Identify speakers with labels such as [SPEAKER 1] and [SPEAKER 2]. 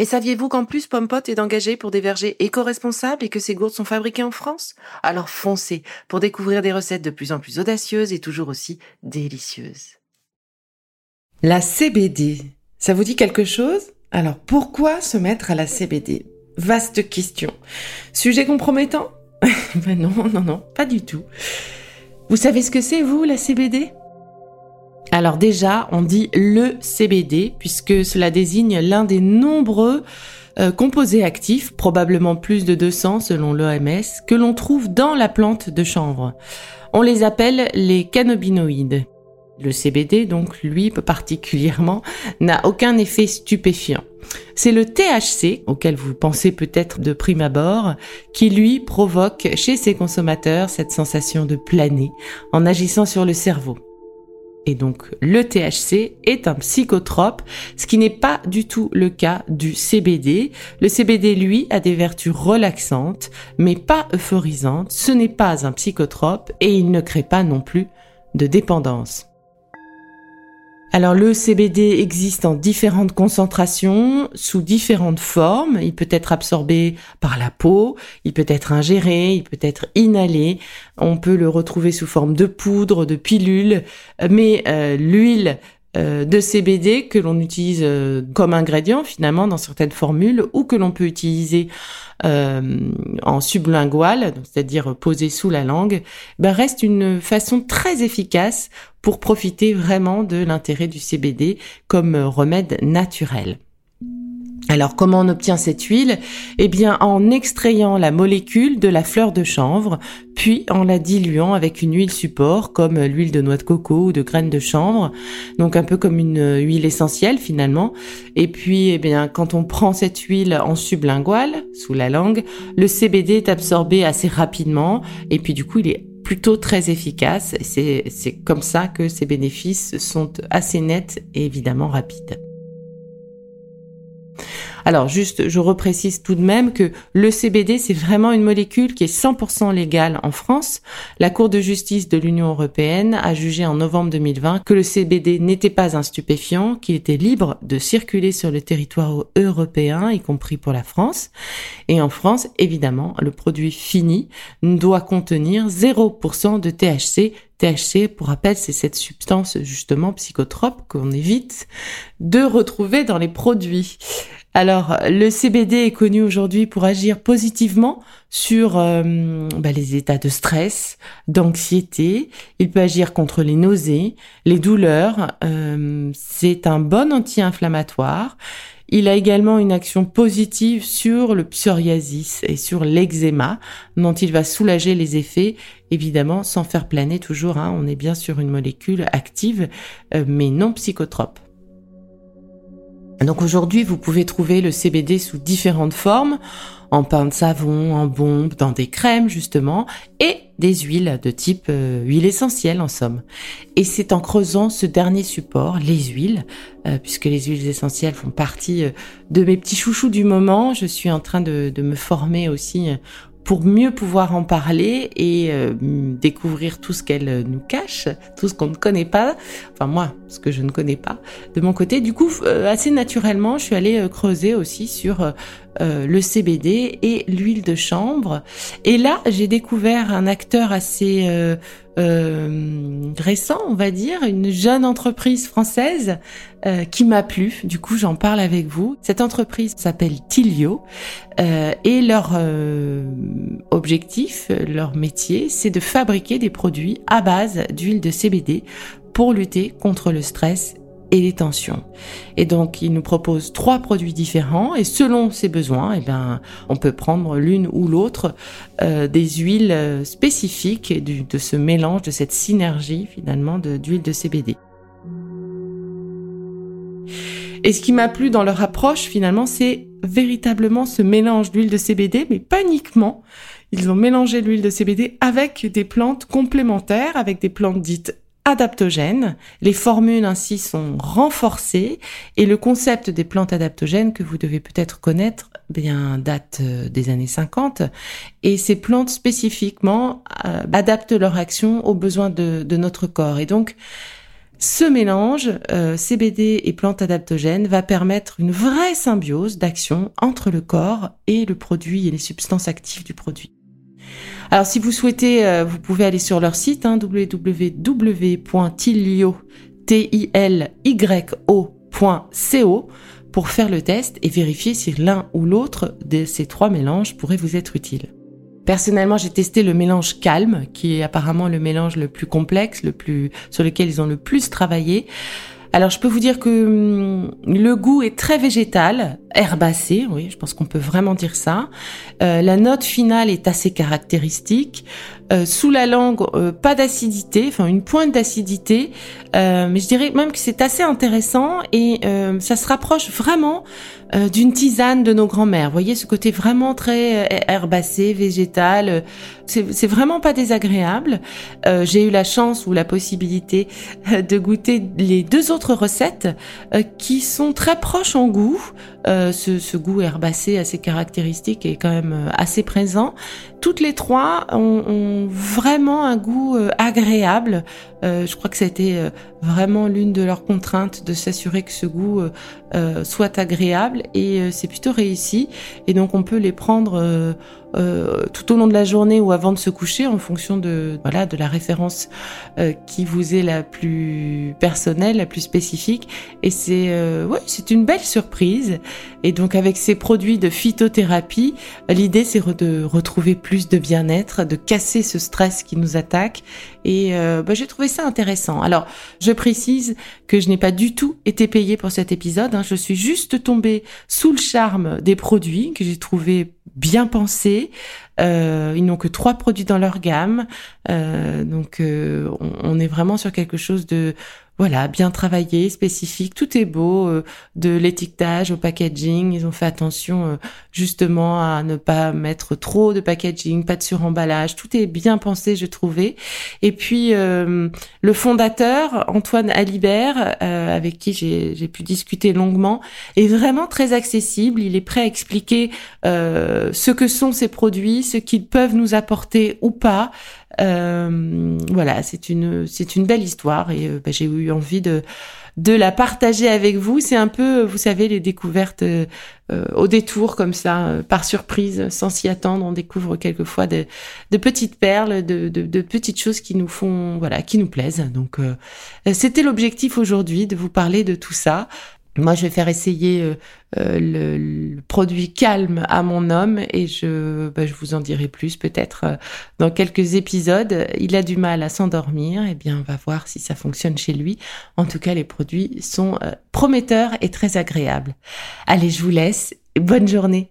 [SPEAKER 1] Et saviez-vous qu'en plus Pompot est engagé pour des vergers éco-responsables et que ces gourdes sont fabriquées en France? Alors foncez pour découvrir des recettes de plus en plus audacieuses et toujours aussi délicieuses.
[SPEAKER 2] La CBD, ça vous dit quelque chose? Alors pourquoi se mettre à la CBD Vaste question. Sujet compromettant? Ben non, non, non, pas du tout. Vous savez ce que c'est, vous, la CBD alors déjà, on dit le CBD puisque cela désigne l'un des nombreux euh, composés actifs, probablement plus de 200 selon l'OMS, que l'on trouve dans la plante de chanvre. On les appelle les cannabinoïdes. Le CBD, donc lui particulièrement, n'a aucun effet stupéfiant. C'est le THC, auquel vous pensez peut-être de prime abord, qui lui provoque chez ses consommateurs cette sensation de planer en agissant sur le cerveau. Et donc le THC est un psychotrope, ce qui n'est pas du tout le cas du CBD. Le CBD, lui, a des vertus relaxantes, mais pas euphorisantes. Ce n'est pas un psychotrope et il ne crée pas non plus de dépendance. Alors le CBD existe en différentes concentrations, sous différentes formes. Il peut être absorbé par la peau, il peut être ingéré, il peut être inhalé. On peut le retrouver sous forme de poudre, de pilule, mais euh, l'huile de CBD que l'on utilise euh, comme ingrédient finalement dans certaines formules ou que l'on peut utiliser euh, en sublingual, c'est-à-dire posé sous la langue, ben reste une façon très efficace pour profiter vraiment de l'intérêt du CBD comme remède naturel. Alors comment on obtient cette huile? Eh bien en extrayant la molécule de la fleur de chanvre, puis en la diluant avec une huile support comme l'huile de noix de coco ou de graines de chanvre, donc un peu comme une huile essentielle finalement. Et puis eh bien quand on prend cette huile en sublingual, sous la langue, le CBD est absorbé assez rapidement et puis du coup il est plutôt très efficace. C'est comme ça que ses bénéfices sont assez nets et évidemment rapides. Alors juste, je reprécise tout de même que le CBD, c'est vraiment une molécule qui est 100% légale en France. La Cour de justice de l'Union européenne a jugé en novembre 2020 que le CBD n'était pas un stupéfiant, qu'il était libre de circuler sur le territoire européen, y compris pour la France. Et en France, évidemment, le produit fini doit contenir 0% de THC THC, pour rappel, c'est cette substance justement psychotrope qu'on évite de retrouver dans les produits. Alors, le CBD est connu aujourd'hui pour agir positivement sur euh, bah, les états de stress, d'anxiété. Il peut agir contre les nausées, les douleurs. Euh, c'est un bon anti-inflammatoire. Il a également une action positive sur le psoriasis et sur l'eczéma, dont il va soulager les effets, évidemment sans faire planer toujours. Hein. on est bien sur une molécule active, euh, mais non psychotrope. Donc aujourd'hui, vous pouvez trouver le CBD sous différentes formes, en pain de savon, en bombe, dans des crèmes justement, et des huiles de type euh, huile essentielle en somme. Et c'est en creusant ce dernier support, les huiles, euh, puisque les huiles essentielles font partie euh, de mes petits chouchous du moment, je suis en train de, de me former aussi pour mieux pouvoir en parler et euh, découvrir tout ce qu'elle nous cache, tout ce qu'on ne connaît pas, enfin moi, ce que je ne connais pas de mon côté. Du coup, euh, assez naturellement, je suis allée euh, creuser aussi sur le CBD et l'huile de chambre. Et là, j'ai découvert un acteur assez euh, récent, on va dire, une jeune entreprise française euh, qui m'a plu. Du coup, j'en parle avec vous. Cette entreprise s'appelle Tilio euh, et leur euh, objectif, leur métier, c'est de fabriquer des produits à base d'huile de CBD pour lutter contre le stress et les tensions. Et donc, il nous propose trois produits différents et selon ses besoins, eh bien, on peut prendre l'une ou l'autre euh, des huiles euh, spécifiques du, de ce mélange, de cette synergie finalement d'huile de, CBD. Et ce qui m'a plu dans leur approche finalement, c'est véritablement ce mélange d'huile de CBD, mais pas uniquement. Ils ont mélangé l'huile de CBD avec des plantes complémentaires, avec des plantes dites adaptogènes. Les formules ainsi sont renforcées et le concept des plantes adaptogènes que vous devez peut-être connaître bien date euh, des années 50 et ces plantes spécifiquement euh, adaptent leur action aux besoins de, notre corps et donc ce mélange euh, CBD et plantes adaptogènes va permettre une vraie symbiose d'action entre le corps et le produit et les substances actives du produit. Alors si vous souhaitez, euh, vous pouvez aller sur leur site hein, www.tilio.co pour faire le test et vérifier si l'un ou l'autre de ces trois mélanges pourrait vous être utile. Personnellement, j'ai testé le mélange calme, qui est apparemment le mélange le plus complexe, le plus sur lequel ils ont le plus travaillé. Alors je peux vous dire que hum, le goût est très végétal, herbacé, oui, je pense qu'on peut vraiment dire ça. Euh, la note finale est assez caractéristique. Euh, sous la langue, euh, pas d'acidité, enfin une pointe d'acidité, mais je dirais même que c'est assez intéressant et ça se rapproche vraiment d'une tisane de nos grands-mères. Vous voyez ce côté vraiment très herbacé, végétal. c'est vraiment pas désagréable. J'ai eu la chance ou la possibilité de goûter les deux autres recettes qui sont très proches en goût. Ce, ce, goût herbacé assez caractéristique est quand même euh, assez présent. Toutes les trois ont, vraiment un goût euh, agréable. Euh, je crois que ça a été vraiment l'une de leurs contraintes de s'assurer que ce goût soit agréable et c'est plutôt réussi. Et donc on peut les prendre euh, tout au long de la journée ou avant de se coucher en fonction de voilà de la référence euh, qui vous est la plus personnelle, la plus spécifique et c'est euh, ouais, c'est une belle surprise et donc avec ces produits de phytothérapie, l'idée c'est de retrouver plus de bien-être, de casser ce stress qui nous attaque et euh, bah, j'ai trouvé ça intéressant. Alors, je précise que je n'ai pas du tout été payée pour cet épisode. Hein. Je suis juste tombée sous le charme des produits que j'ai trouvé bien pensés. Euh, ils n'ont que trois produits dans leur gamme, euh, donc euh, on, est vraiment sur quelque chose de voilà, bien travaillé, spécifique, tout est beau, euh, de l'étiquetage au packaging, ils ont fait attention euh, justement à ne pas mettre trop de packaging, pas de suremballage, tout est bien pensé, je trouvais. Et puis euh, le fondateur Antoine Alibert, avec qui j'ai pu discuter longuement, est vraiment très accessible. Il est prêt à expliquer ce que sont ces produits, ce qu'ils peuvent nous apporter ou pas. Euh, voilà, c'est une c'est une belle histoire et euh, bah, j'ai eu envie de de la partager avec vous. C'est un peu, vous savez, les découvertes euh, au détour comme ça, par surprise, sans s'y attendre. On découvre quelquefois de, de petites perles, de, de, de, petites choses qui nous font, voilà, qui nous plaisent. Donc, c'était l'objectif aujourd'hui de vous parler de tout ça. Moi, je vais faire essayer euh, euh, le, produit calme à mon homme et je, bah, je vous en dirai plus peut-être euh, dans quelques épisodes. Il a du mal à s'endormir, eh bien on va voir si ça fonctionne chez lui. En tout cas, les produits sont prometteurs et très agréables. Allez, je vous laisse. Bonne journée.